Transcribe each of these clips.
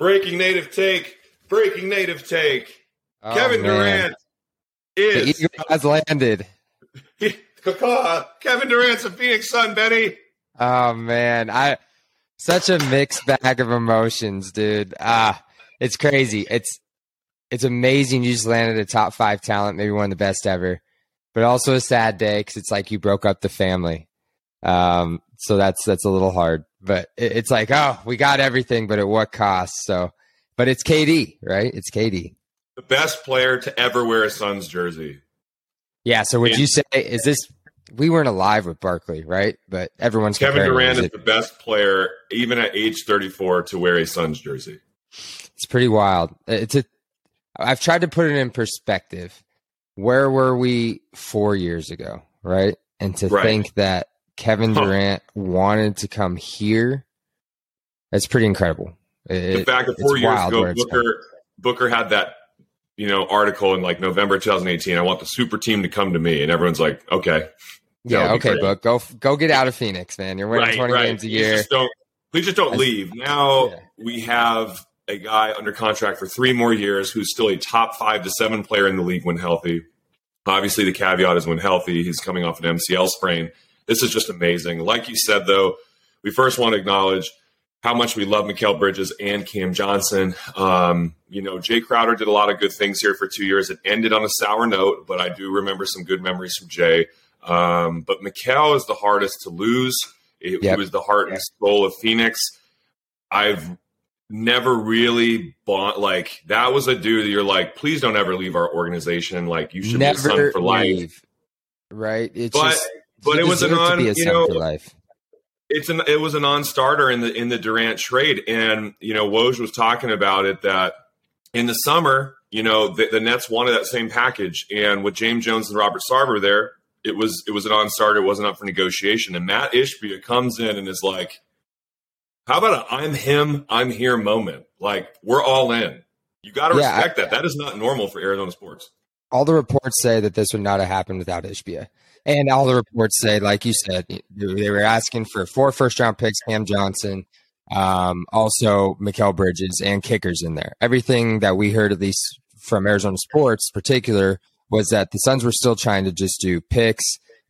Breaking native take. Breaking native take. Oh, Kevin man. Durant The is eagle has landed. Kevin Durant's a Phoenix Sun, Benny. Oh man, I such a mixed bag of emotions, dude. Ah, it's crazy. It's it's amazing. You just landed a top five talent, maybe one of the best ever, but also a sad day because it's like you broke up the family. Um, so that's that's a little hard, but it, it's like, oh, we got everything, but at what cost? So, but it's KD, right? It's KD. The best player to ever wear a Suns jersey. Yeah. So would you say is this? We weren't alive with Barkley, right? But everyone's Kevin Durant is the best player, even at age 34, to wear a Suns jersey. It's pretty wild. It's a. I've tried to put it in perspective. Where were we four years ago, right? And to Right. think that Kevin Huh. Durant wanted to come here, that's pretty incredible. the fact that four years ago, Booker Booker had that you know article in like November 2018. I want the super team to come to me, and everyone's like, okay, Yeah, That would be okay. Book. Go go get out of Phoenix, man. You're winning right, 20 right. games a Please year. just don't, please just don't leave. Now Yeah. we have a guy under contract for three more years who's still a top five to seven player in the league when healthy. Obviously, the caveat is when healthy. He's coming off an MCL sprain. This is just amazing. Like you said, though, we first want to acknowledge how much we love Mikal Bridges and Cam Johnson. Um, you know, Jae Crowder did a lot of good things here for two years. It ended on a sour note, but I do remember some good memories from Jae. Um, but Mikal is the hardest to lose. It, Yep. He was the heart and soul of Phoenix. I've never really bought like that was a dude that you're like, please don't ever leave our organization. Like you should be a Sun Never for life. leave. Right? It's But just but it was a non, a you know, life. It's an it was a non-starter in the in the Durant trade, and you know Woj was talking about it that in the summer, you know the, the Nets wanted that same package, and with James Jones and Robert Sarver there, it was it was a non-starter, it wasn't up for negotiation, and Mat Ishbia comes in and is like, "How about a I'm him, I'm here moment? Like we're all in. You got to Yeah, respect that. That is not normal for Arizona sports." all the reports say that this would not have happened without Ishbia. And all the reports say, like you said, they were asking for four first round picks, Cam Johnson, um, also Mikal Bridges, and kickers in there. Everything that we heard, at least from Arizona sports, particular, was that the Suns were still trying to just do picks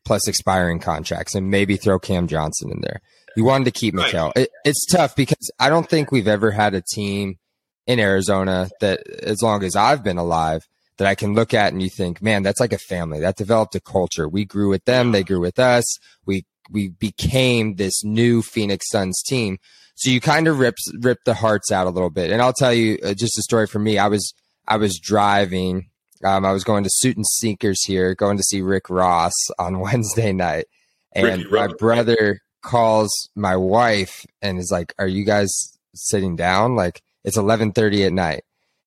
plus expiring contracts and maybe throw Cam Johnson in there. You wanted to keep. Mikal. It, it's tough because I don't think we've ever had a team in Arizona that, as long as I've been alive, that I can look at and you think, man, that's like a family that developed a culture. We grew with them. They grew with us. We, we became this new Phoenix Suns team. So you kind of rips, rip the hearts out a little bit. And I'll tell you uh, just a story for me. I was, I was driving. Um, I was going to Suit and Sneakers here, going to see Rick Ross on Wednesday night. And Ricky my brother calls my wife and is like, are you guys sitting down? Like it's 1130 at night.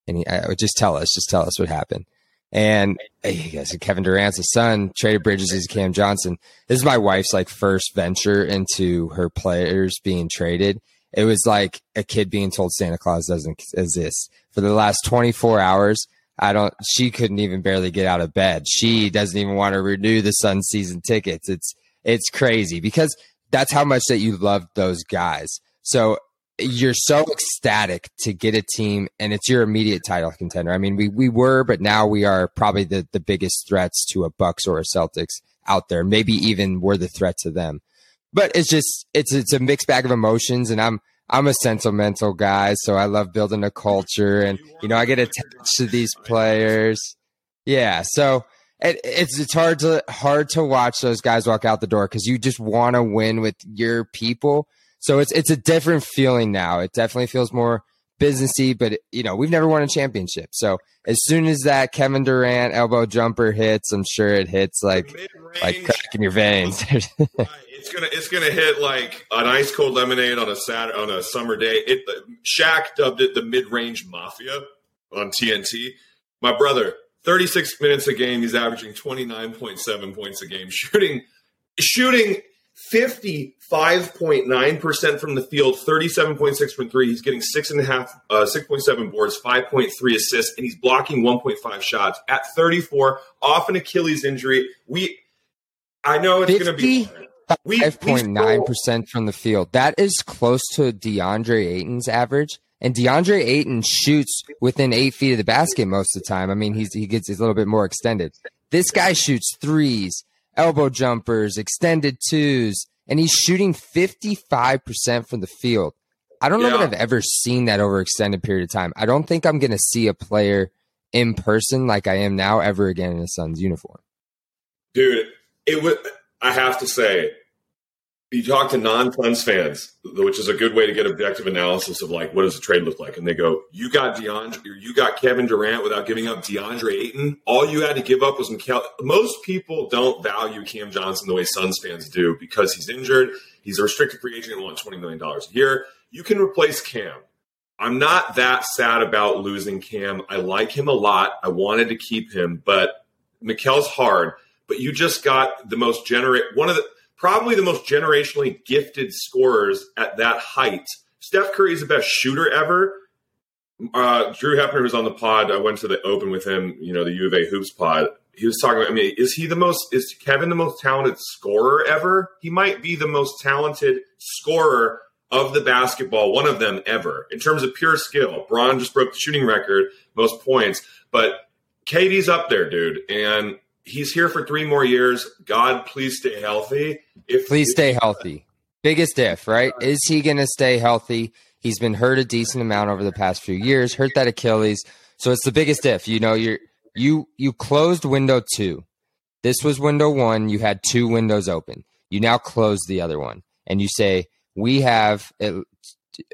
And he, would just tell us, just tell us what happened. And uh, guys, Kevin Durant's a Sun, traded Bridges, he's Cam Johnson. This is my wife's like first venture into her players being traded. It was like a kid being told Santa Claus doesn't exist. For the last 24 hours, I don't, she couldn't even barely get out of bed. She doesn't even want to renew the Sun season tickets. It's, it's crazy because that's how much that you love those guys. So you're so ecstatic to get a team and it's your immediate title contender. I mean, we, we were, but now we are probably the, the biggest threats to a Bucks or a Celtics out there. Maybe even we're the threat to them. But it's just it's it's a mixed bag of emotions and I'm I'm a sentimental guy, so I love building a culture and you know, I get attached to these players. Yeah, so it, it's it's hard to hard to watch those guys walk out the door because you just want to win with your people. So it's it's a different feeling now. It definitely feels more businessy, but you know we've never won a championship. So as soon as that Kevin Durant elbow jumper hits, I'm sure it hits like like in your veins. Right. It's gonna it's gonna hit like an ice cold lemonade on a Saturday on a summer day. It Shaq dubbed it the mid range mafia on TNT. My brother, thirty six minutes a game, he's averaging twenty nine point seven points a game, shooting shooting fifty five point nine percent from the field, thirty seven point six from three. He's getting six and a half, uh, six point seven boards, five point three assists, and he's blocking one point five shots at thirty four off an Achilles injury. We I know it's going to be Five point nine percent from the field. That is close to DeAndre Ayton's average, And DeAndre Ayton shoots within eight feet of the basket most of the time. I mean, he's, he gets a little bit more extended. This guy shoots threes, elbow jumpers, extended twos, and he's shooting 55% from the field. I don't know Yeah. that I've ever seen that over extended period of time. I don't think I'm going to see a player in person like I am now ever again in a Suns uniform. dude. It would. I have to say, you talk to non-Suns fans, which is a good way to get objective analysis of like what does the trade look like, and they go, "You got DeAndre, you got Kevin Durant without giving up DeAndre Ayton. All you had to give up was Mikal." Most people don't value Cam Johnson the way Suns fans do because he's injured. He's a restricted free agent and wants twenty million dollars a year. You can replace Cam. I'm not that sad about losing Cam. I like him a lot. I wanted to keep him, but Mikal's hard. But you just got the most generate one of the probably the most generationally gifted scorers at that height. Steph Curry is the best shooter ever. Uh, Drew Hepner, who's on the pod, I went to the open with him. You know, the U of A hoops pod. He was talking about. I mean, is he the most? Is Kevin the most talented scorer ever? He might be the most talented scorer of the basketball, one of them ever in terms of pure skill. Bron just broke the shooting record, most points, but KD's up there, dude, and he's here for three more years. God, please stay healthy. If Please stay healthy. Biggest if, right? Is he going to stay healthy? He's been hurt a decent amount over the past few years, hurt that Achilles. So it's the biggest if. You know, you're you you closed window 2. This was window 1, you had two windows open. You now close the other one and you say we have at,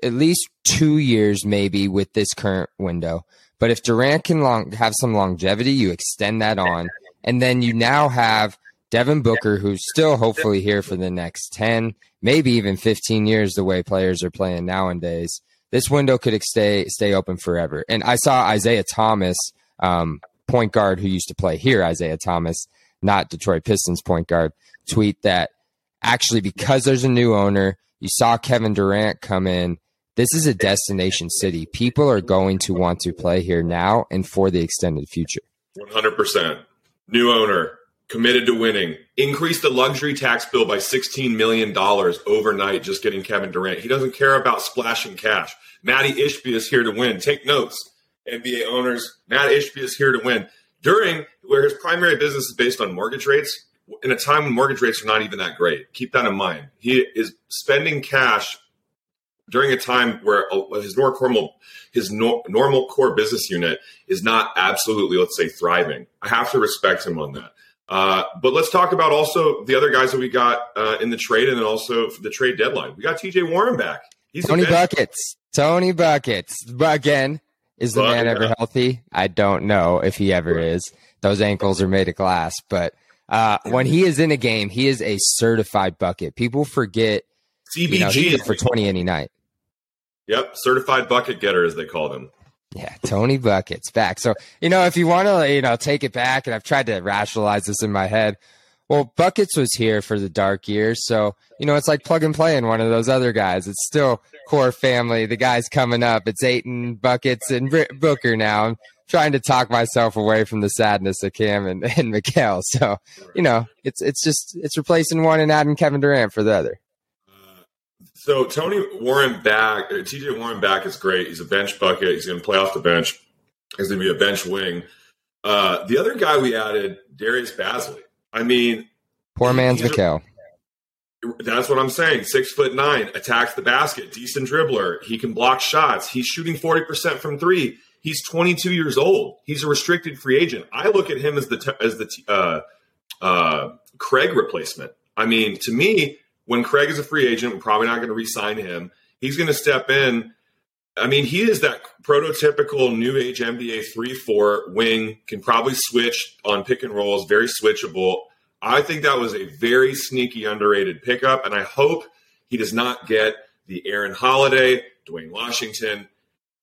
at least 2 years maybe with this current window. But if Durant can long, have some longevity, you extend that on and then you now have Devin Booker, who's still hopefully here for the next 10, maybe even 15 years, the way players are playing nowadays. This window could stay stay open forever. And I saw Isaiah Thomas, um, point guard who used to play here, Isaiah Thomas, not Detroit Pistons point guard, tweet that actually because there's a new owner, you saw Kevin Durant come in. This is a destination city. People are going to want to play here now and for the extended future. One hundred percent. New owner, committed to winning. Increased the luxury tax bill by $16 million overnight just getting Kevin Durant. He doesn't care about splashing cash. Matty Ishbia is here to win. Take notes, NBA owners. Mat Ishbia is here to win. During where his primary business is based on mortgage rates, in a time when mortgage rates are not even that great. Keep that in mind. He is spending cash during a time where his normal his no, normal core business unit is not absolutely, let's say, thriving. I have to respect him on that. Uh, but let's talk about also the other guys that we got uh, in the trade and then also the trade deadline. We got TJ Warren back. He's Tony Buckets. Tony Buckets. Again, is the man Bucket. ever healthy? I don't know if he ever is. Those ankles are made of glass. But uh, when he is in a game, he is a certified bucket. People forget, CBG. you know, for 20 any night. Yep, certified bucket getter, as they call them. Yeah, Tony Buckets back. So, you know, if you want to, you know, take it back, and I've tried to rationalize this in my head. Well, Buckets was here for the dark years. So, you know, it's like plug and play in one of those other guys. It's still core family. The guy's coming up. It's Ayton, Buckets, and Booker now. I'm trying to talk myself away from the sadness of Cam and, and Mikal. So, you know, it's it's just it's replacing one and adding Kevin Durant for the other. So Tony Warren back, TJ Warren back is great. He's a bench bucket. He's going to play off the bench. He's going to be a bench wing. Uh, the other guy we added, Darius Bazley. I mean, Poor man's Mikal. That's what I'm saying. Six foot nine, attacks the basket, decent dribbler. He can block shots. He's shooting 40% from three. He's 22 years old. He's a restricted free agent. I look at him as the as the uh, uh, Craig replacement. I mean, to me, when Craig is a free agent, we're probably not going to re-sign him. He's going to step in. I mean, he is that prototypical new age NBA three four wing. Can probably switch on pick and rolls. Very switchable. I think that was a very sneaky, underrated pickup, and I hope he does not get the Aaron Holiday, Duane Washington.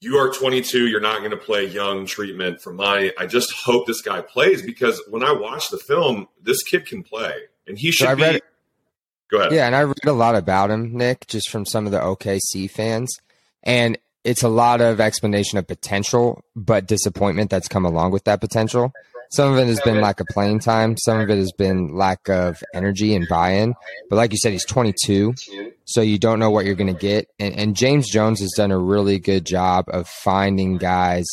You are 22. You're not going to play young treatment for money. I just hope this guy plays because when I watch the film, this kid can play, and he should I read be. Go ahead. Yeah, and I read a lot about him, Nick, just from some of the OKC fans. And it's a lot of explanation of potential, but disappointment that's come along with that potential. Some of it has been lack of playing time. Some of it has been lack of energy and buy-in. But like you said, he's 22, so you don't know what you're going to get. And, and James Jones has done a really good job of finding guys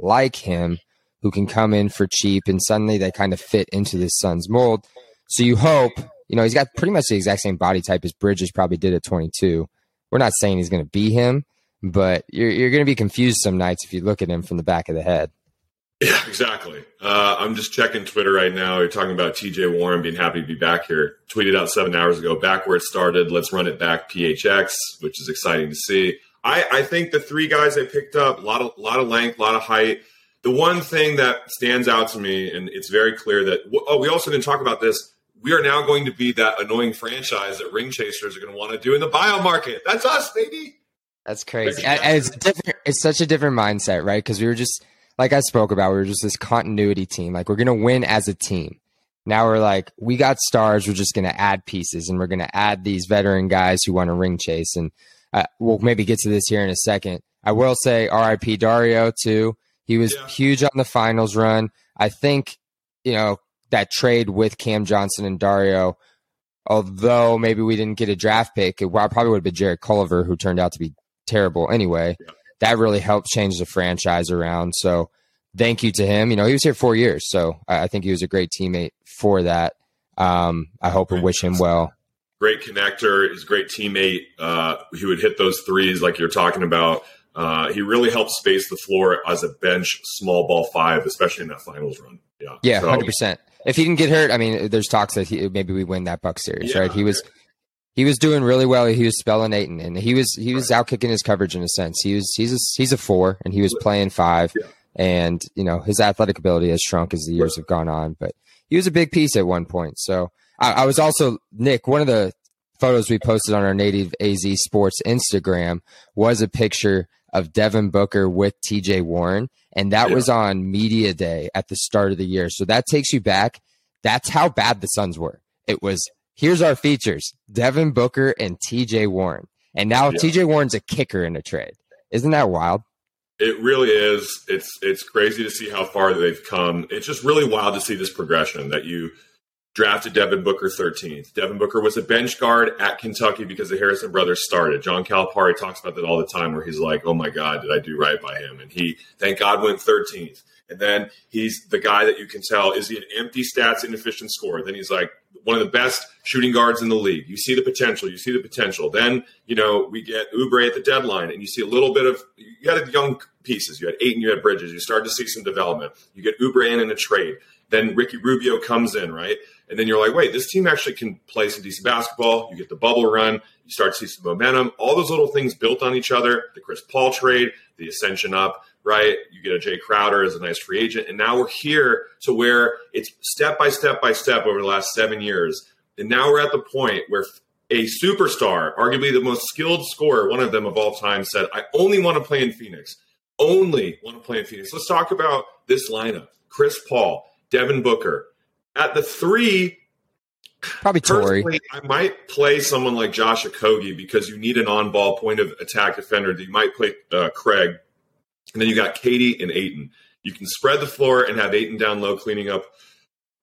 like him who can come in for cheap, and suddenly they kind of fit into this Suns mold. So you hope, you know, he's got pretty much the exact same body type as Bridges probably did at 22. We're not saying he's going to be him, but you're you're going to be confused some nights if you look at him from the back of the head. Yeah, exactly. Uh, I'm just checking Twitter right now. You're talking about TJ Warren being happy to be back here. Tweeted out seven hours ago, back where it started. Let's run it back PHX, which is exciting to see. I, I think the three guys they picked up, a lot of lot of length, a lot of height. The one thing that stands out to me, and it's very clear that oh, we also didn't talk about this. We are now going to be that annoying franchise that ring chasers are going to want to do in the bio market. That's us, baby. That's crazy. And it's different. It's such a different mindset, right? Because we were just like I spoke about. We were just this continuity team. Like we're gonna win as a team. Now we're like we got stars. We're just gonna add pieces, and we're gonna add these veteran guys who want to ring chase. And uh, we'll maybe get to this here in a second. I will say R.I.P. Dario too. He was yeah. huge on the finals run. I think you know that trade with Cam Johnson and Dario. Although maybe we didn't get a draft pick, it probably would have been Jarrett Culver, who turned out to be terrible anyway. Yeah. That really helped change the franchise around. So thank you to him. You know, he was here four years, so I think he was a great teammate for that. Um, I hope and wish him well. Great connector, he's a great teammate. Uh, he would hit those threes like you're talking about. Uh, he really helped space the floor as a bench small ball five, especially in that finals run. Yeah, yeah, hundred so, percent. If he didn't get hurt, I mean, there's talks that he, maybe we win that Buck series, yeah, right? He was he was doing really well. He was spelling Ayton, and he was he was out kicking his coverage in a sense. He was he's a, he's a four, and he was playing five. Yeah. And you know his athletic ability has shrunk as the years have gone on, but he was a big piece at one point. So I, I was also Nick. One of the photos we posted on our native AZ Sports Instagram was a picture of Devin Booker with TJ Warren, and that yeah. was on media day at the start of the year. So that takes you back. That's how bad the Suns were. It was here's our features Devin Booker and TJ Warren. And now yeah. TJ Warren's a kicker in a trade. Isn't that wild? It really is. It's it's crazy to see how far they've come. It's just really wild to see this progression that you drafted Devin Booker 13th. Devin Booker was a bench guard at Kentucky because the Harrison brothers started. John Calipari talks about that all the time where he's like, "Oh my god, did I do right by him?" And he thank God went 13th. And then he's the guy that you can tell is he an empty stats inefficient scorer. Then he's like one of the best shooting guards in the league. You see the potential. You see the potential. Then you know we get Oubre at the deadline, and you see a little bit of you had young pieces. You had Ayton and you had Bridges. You start to see some development. You get Oubre in in a trade. Then Ricky Rubio comes in, right? And then you're like, wait, this team actually can play some decent basketball. You get the bubble run. You start to see some momentum. All those little things built on each other. The Chris Paul trade, the ascension up right? You get a Jay Crowder as a nice free agent. And now we're here to where it's step by step by step over the last seven years. And now we're at the point where a superstar, arguably the most skilled scorer, one of them of all time, said, I only want to play in Phoenix. Only want to play in Phoenix. Let's talk about this lineup Chris Paul, Devin Booker. At the three, Probably Torrey. I might play someone like Josh Okogie because you need an on-ball point of attack defender. You might play uh, Craig and then you got KD and Ayton. You can spread the floor and have Ayton down low cleaning up,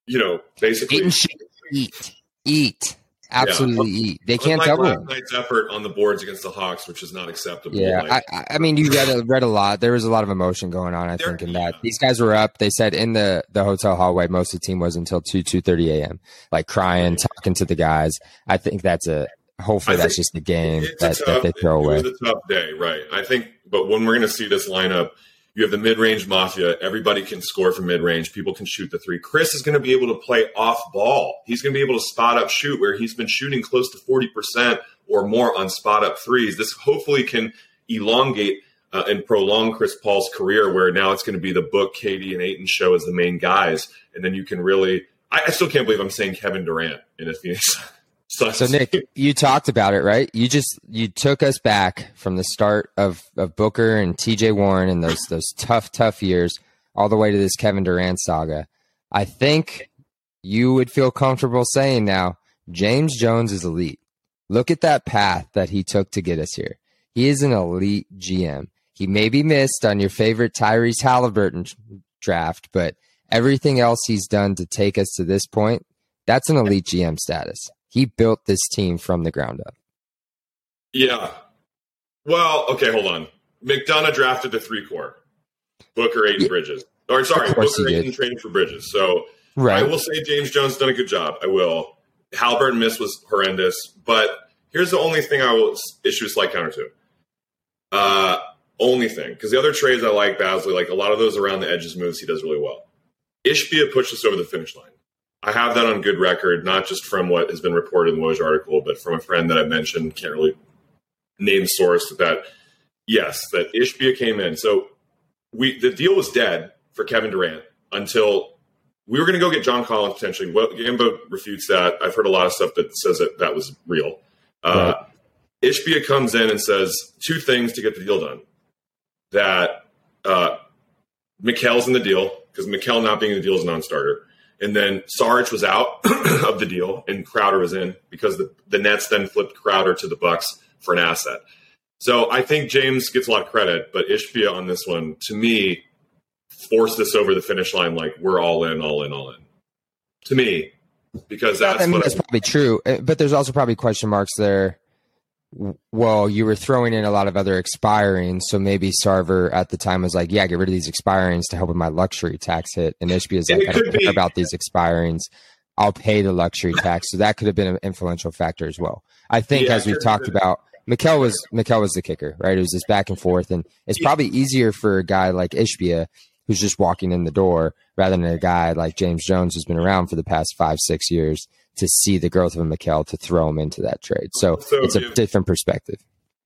you know, basically. Ayton should eat. Eat. Absolutely yeah. eat. They can't double last night's effort on the boards against the Hawks, which is not acceptable. Yeah, like, I, I, mean, you read a, read a lot. There was a lot of emotion going on. I think in that these guys were up. They said in the the hotel hallway, most of the team was until two two thirty a.m. Like crying, mm-hmm. talking to the guys. I think that's a hopefully that's just the game that, tough, that, they throw away. It was a tough day, right? I think, but when we're going to see this lineup, you have the mid-range mafia. Everybody can score from mid-range. People can shoot the three. Chris is going to be able to play off ball. He's going to be able to spot up shoot where he's been shooting close to forty percent or more on spot up threes. This hopefully can elongate uh, and prolong Chris Paul's career, where now it's going to be the book, KD and Ayton show as the main guys, and then you can really. I, I still can't believe I'm saying Kevin Durant in a Phoenix. So Nick, you talked about it, right? You just you took us back from the start of, of Booker and TJ Warren and those those tough, tough years all the way to this Kevin Durant saga. I think you would feel comfortable saying now James Jones is elite. Look at that path that he took to get us here. He is an elite GM. He may be missed on your favorite Tyrese Halliburton draft, but everything else he's done to take us to this point, that's an elite GM status. He built this team from the ground up. Yeah. Well, okay, hold on. McDonough drafted the three core. Booker, Ayton, yeah. Bridges. Or sorry, Booker, Ayton traded for Bridges. So right. I will say James Jones done a good job. I will. Halbert miss was horrendous, but here's the only thing I will issue a slight counter to. Uh, only thing, because the other trades I like Bazley, like a lot of those around the edges moves, he does really well. Ishbia pushed us over the finish line. I have that on good record, not just from what has been reported in the Woj article, but from a friend that I mentioned, can't really name source, that yes, that Ishbia came in. So we the deal was dead for Kevin Durant until we were going to go get John Collins potentially. Well, Gambo refutes that. I've heard a lot of stuff that says that that was real. Uh, right. Ishbia comes in and says two things to get the deal done. That uh, in the deal because Mikal not being in the deal is a non-starter. And then Sarge was out of the deal and Crowder was in because the, the Nets then flipped Crowder to the Bucks for an asset. So I think James gets a lot of credit, but Ishbia on this one, to me, forced this over the finish line like we're all in, all in, all in. To me, because that's I mean, that's probably true, uh, but there's also probably question marks there. Well, you were throwing in a lot of other expirings, so maybe Sarver at the time was like, "Yeah, get rid of these expirings to help with my luxury tax hit." And Ishbia is like, "I don't care about these expirings. I'll pay the luxury tax." So that could have been an influential factor as well. I think, yeah, as we've talked about, Mikal was Mikal was the kicker, right? It was just back and forth, and it's probably easier for a guy like Ishbia who's just walking in the door rather than a guy like James Jones who's been around for the past five six years to see the growth of a Mikal to throw him into that trade. So, so it's a give, different perspective.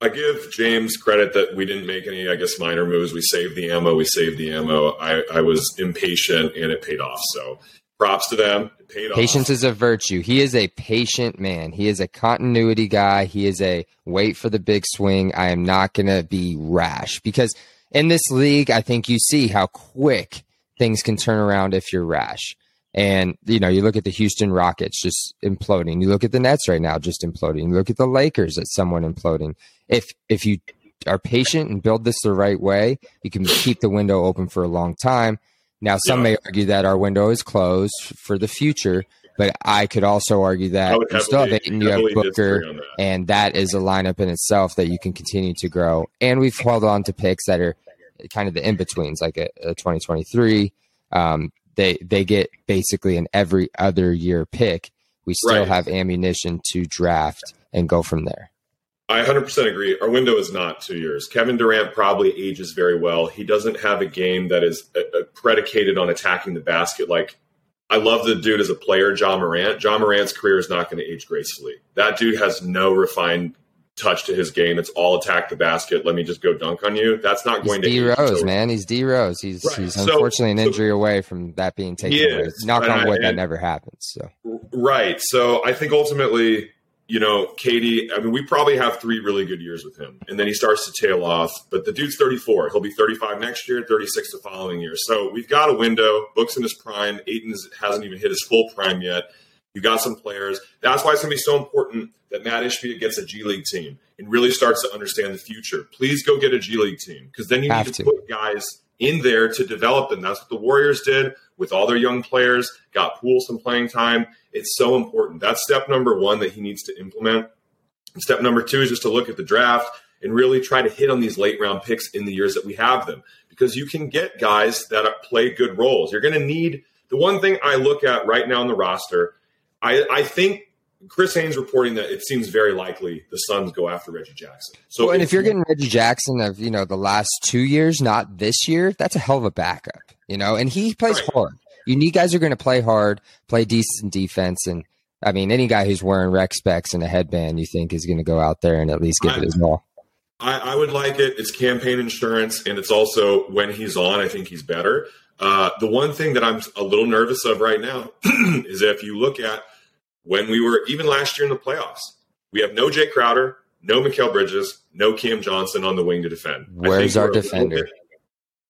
I give James credit that we didn't make any, I guess, minor moves. We saved the ammo. We saved the ammo. I, I was impatient and it paid off. So props to them. It paid Patience off. is a virtue. He is a patient man. He is a continuity guy. He is a wait for the big swing. I am not going to be rash because in this league, I think you see how quick things can turn around if you're rash. And you know, you look at the Houston Rockets just imploding. You look at the Nets right now just imploding. You look at the Lakers at someone imploding. If if you are patient and build this the right way, you can keep the window open for a long time. Now, some yeah. may argue that our window is closed for the future, but I could also argue that you still have Ayton, you have Booker, that. and that is a lineup in itself that you can continue to grow. And we've held on to picks that are kind of the in betweens, like a, a 2023. Um, they they get basically an every other year pick. We still right. have ammunition to draft and go from there. I 100% agree. Our window is not two years. Kevin Durant probably ages very well. He doesn't have a game that is uh, uh predicated on attacking the basket. Like, I love the dude as a player, Ja Morant. Ja Morant's career is not going to age gracefully. That dude has no refined touch to his game. It's all attack the basket. Let me just go dunk on you. That's not going he's to D Rose, man. He's D Rose. He's right. he's unfortunately an injury so, away from that being taken away. Knock on wood, that never happens. So right. So I think ultimately, you know, KD. I mean, we probably have three really good years with him, and then he starts to tail off. But the dude's 34. He'll be 35 next year, 36 the following year. So we've got a window. Book's in his prime. Ayton's hasn't even hit his full prime yet. You got some players. That's why it's going to be so important that Mat Ishbia gets a G League team and really starts to understand the future. Please go get a G League team because then you Have need to, to put guys in there to develop them. That's what the Warriors did with all their young players, got Poole some playing time. It's so important. That's step number one that he needs to implement. And step number two is just to look at the draft and really try to hit on these late round picks in the years that we have them because you can get guys that play good roles. You're going to need the one thing I look at right now in the roster I, I think Chris Haynes reporting that it seems very likely the Suns go after Reggie Jackson. So, well, and if, if you're getting Reggie Jackson of you know the last two years, not this year, that's a hell of a backup. You know, and he plays right. hard. You need guys who are going to play hard, play decent defense, and I mean, any guy who's wearing rec specs and a headband, you think is going to go out there and at least give I, it his ball. I, I, would like it. It's Cam Payne insurance, and it's also when he's on, I think he's better. Uh, the one thing that I'm a little nervous of right now is if you look at when we were even last year in the playoffs, we have no Jae Crowder, no Mikal Bridges, no Cam Johnson on the wing to defend. Where's our defender? Bit,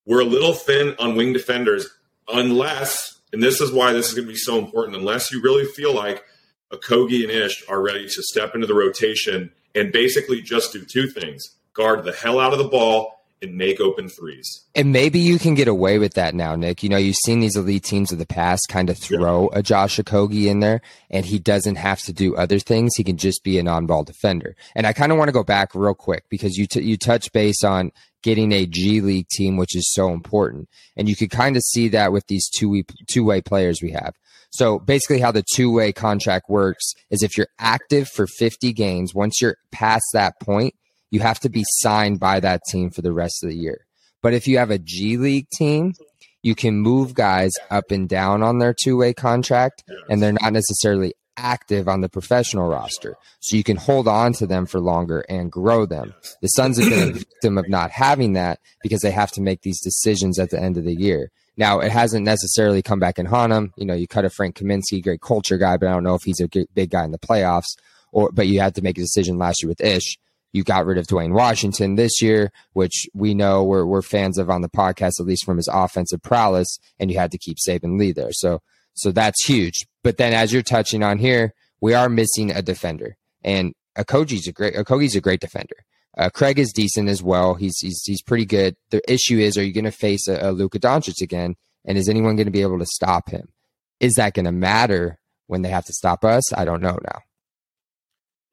we're a little thin on wing defenders, unless, and this is why this is going to be so important, unless you really feel like Okogie and Ish are ready to step into the rotation and basically just do two things guard the hell out of the ball and make open threes. And maybe you can get away with that now, Nick. You know, you've seen these elite teams of the past kind of throw yeah. a Josh Okogie in there, and he doesn't have to do other things. He can just be an on-ball defender. And I kind of want to go back real quick because you t- you touch base on getting a G League team, which is so important, and you could kind of see that with these two two way players we have. So basically, how the two way contract works is if you're active for 50 games, once you're past that point, you have to be signed by that team for the rest of the year. But if you have a G League team, you can move guys up and down on their two way contract, and they're not necessarily active on the professional roster. So you can hold on to them for longer and grow them. The Suns have been a victim of not having that because they have to make these decisions at the end of the year. Now, it hasn't necessarily come back and haunt them. You know, you cut a Frank Kaminsky, great culture guy, but I don't know if he's a big guy in the playoffs. Or, but you had to make a decision last year with Ish. You got rid of Duane Washington this year, which we know we're, we're fans of on the podcast, at least from his offensive prowess, and you had to keep Saben Lee there. So, so that's huge. But then, as you're touching on here, we are missing a defender, and Okogie's a great Okogie's a great defender. Uh, Craig is decent as well. He's he's he's pretty good. The issue is, are you going to face a, a Luka Doncic again? And is anyone going to be able to stop him? Is that going to matter when they have to stop us? I don't know now.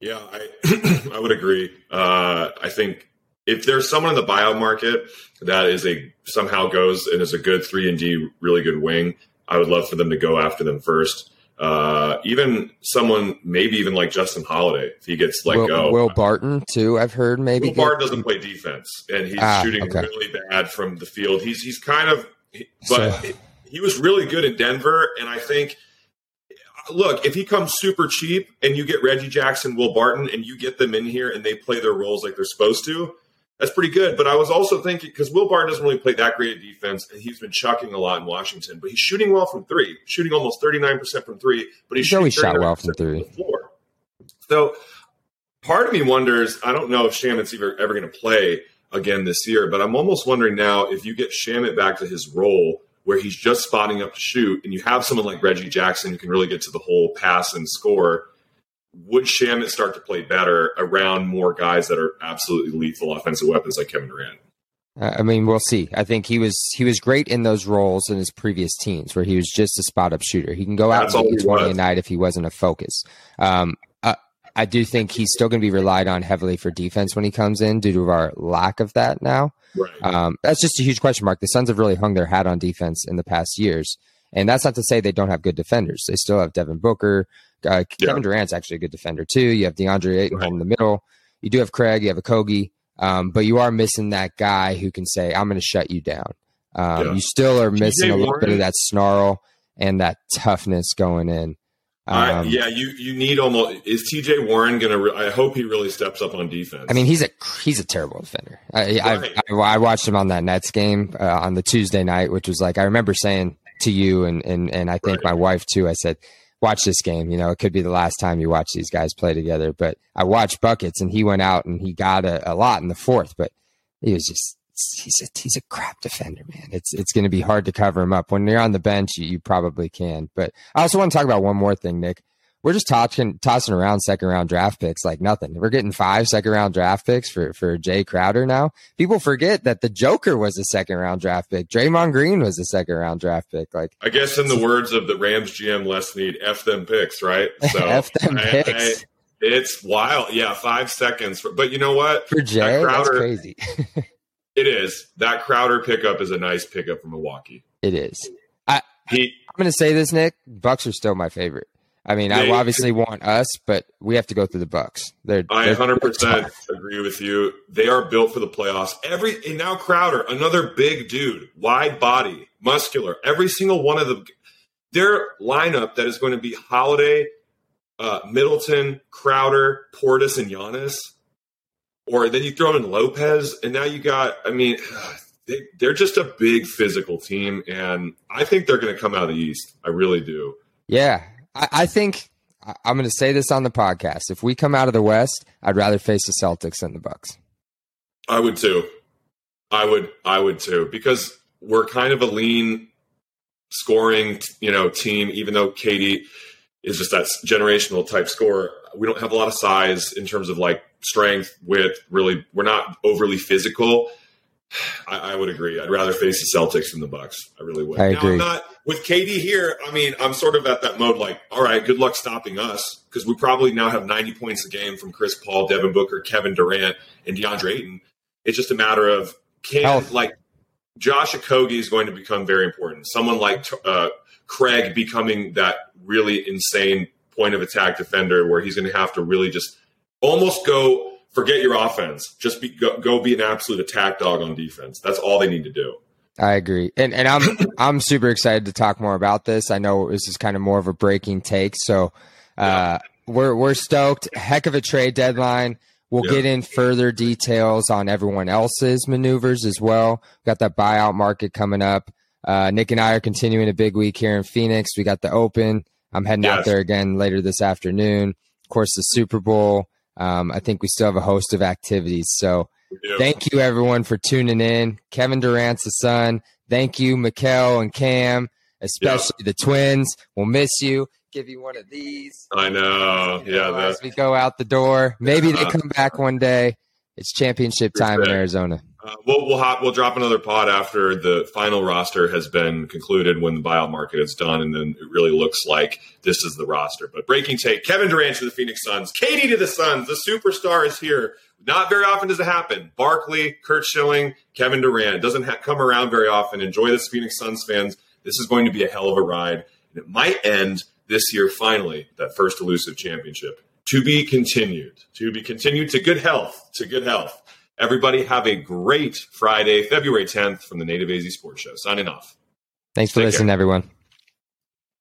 Yeah, I I would agree. Uh, I think if there's someone in the buyout market that is a somehow goes and is a good three and D, really good wing, I would love for them to go after them first. Uh, even someone, maybe even like Justin Holiday, if he gets let Will, go. Will Barton too. I've heard maybe. Will Barton doesn't play defense, and he's ah, shooting okay. really bad from the field. He's he's kind of, but so. he was really good in Denver, and I think. Look, if he comes super cheap and you get Reggie Jackson, Will Barton, and you get them in here and they play their roles like they're supposed to, that's pretty good. But I was also thinking because Will Barton doesn't really play that great at defense, and he's been chucking a lot in Washington, but he's shooting well from three, shooting almost thirty nine percent from three. But he's, he's always shot well from three. Floor. So part of me wonders. I don't know if Shamet's ever ever going to play again this year, but I'm almost wondering now if you get Shamet back to his role where he's just spotting up to shoot, and you have someone like Reggie Jackson who can really get to the hole, pass, and score would Shamet start to play better around more guys that are absolutely lethal offensive weapons like Kevin Durant? I mean, we'll see. I think he was he was great in those roles in his previous teams where he was just a spot up shooter. He can go out and get twenty a night if he wasn't a focus. Um, I do think he's still going to be relied on heavily for defense when he comes in due to our lack of that now. Right. Um, that's just a huge question mark. The Suns have really hung their hat on defense in the past years, and that's not to say they don't have good defenders. They still have Devin Booker, uh, yeah. Kevin Durant's actually a good defender too. You have DeAndre Ayton right. in the middle. You do have Craig. You have Okogie, um, but you are missing that guy who can say, "I'm going to shut you down." Um, yeah. You still are missing a little bit of that snarl and that toughness going in. Um, yeah, you you need almost is T.J. Warren going to? Re- I hope he really steps up on defense. I mean, he's a he's a terrible defender. I right. I, I, watched him on that Nets game uh, on the Tuesday night, which was like I remember saying to you and and and I think right. my wife too. I said watch this game. You know, it could be the last time you watch these guys play together. But I watched buckets, and he went out and he got a, a lot in the fourth. But he was just he's a he's a crap defender, man. It's it's going to be hard to cover him up when you're on the bench. You, you probably can. But I also want to talk about one more thing, Nick we're just tossing tossing around second round draft picks like nothing. We're getting five second round draft picks for for Jae Crowder now. People forget that the Joker was a second round draft pick. Draymond Green was a second round draft pick. Like I guess in the words of the Rams GM Les Snead, f them picks, right? So f them I, picks. I, it's wild. Yeah, five seconds. For, but you know what? For Jae, Crowder, that's crazy. it is. That Crowder pickup is a nice pickup from Milwaukee. It is. I, he, I'm going to say this, Nick. Bucks are still my favorite. I mean, they, I obviously want us, but we have to go through the Bucks. They're, I 100 percent agree with you. They are built for the playoffs. Every and now Crowder, another big dude, wide body, muscular. Every single one of them, their lineup that is going to be Holiday, uh, Middleton, Crowder, Portis, and Giannis. Or then you throw in Lopez, and now you got. I mean, they, they're just a big physical team, and I think they're going to come out of the East. I really do. Yeah, I, I think I'm going to say this on the podcast. If we come out of the West, I'd rather face the Celtics than the Bucks. I would too. I would. I would too because we're kind of a lean scoring, you know, team. Even though KD is just that generational type scorer, we don't have a lot of size in terms of like strength, width. Really, we're not overly physical. I, I, would agree. I'd rather face the Celtics than the Bucks. I really would. I agree. I'm not with KD here. I mean, I'm sort of at that mode. Like, all right, good luck stopping us because we probably now have 90 points a game from Chris Paul, Devin Booker, Kevin Durant, and DeAndre Ayton. It's just a matter of can Health. like Josh Okogie is going to become very important. Someone like uh, Craig becoming that really insane point of attack defender where he's going to have to really just almost go forget your offense. Just be, go, go be an absolute attack dog on defense. That's all they need to do. I agree, and and I'm I'm super excited to talk more about this. I know this is kind of more of a breaking take, so uh, yeah. we're we're stoked. Heck of a trade deadline. We'll yeah. get in further details on everyone else's maneuvers as well. We got that buyout market coming up. Uh, Nick and I are continuing a big week here in Phoenix. We got the Open. I'm heading yes. out there again later this afternoon. Of course, the Super Bowl. Um, I think we still have a host of activities. So thank you everyone for tuning in. Kevin Durant's the Sun. Thank you, Mikal and Cam, especially yeah. the twins. We'll miss you. Give you one of these. I know. You know yeah. As we go out the door. Maybe they come back one day. It's championship time in Arizona. Uh, we'll we'll, hop, we'll drop another pod after the final roster has been concluded when the buyout market is done, and then it really looks like this is the roster. But breaking take: Kevin Durant to the Phoenix Suns, KD to the Suns. The superstar is here. Not very often does it happen. Barkley, Curt Schilling, Kevin Durant doesn't ha- come around very often. Enjoy this, Phoenix Suns fans. This is going to be a hell of a ride, and it might end this year finally that first elusive championship. To be continued. To be continued to good health. To good health. Everybody have a great Friday, February 10th from the Native AZ Sports Show. Signing off. Thanks for Take listening, care. everyone.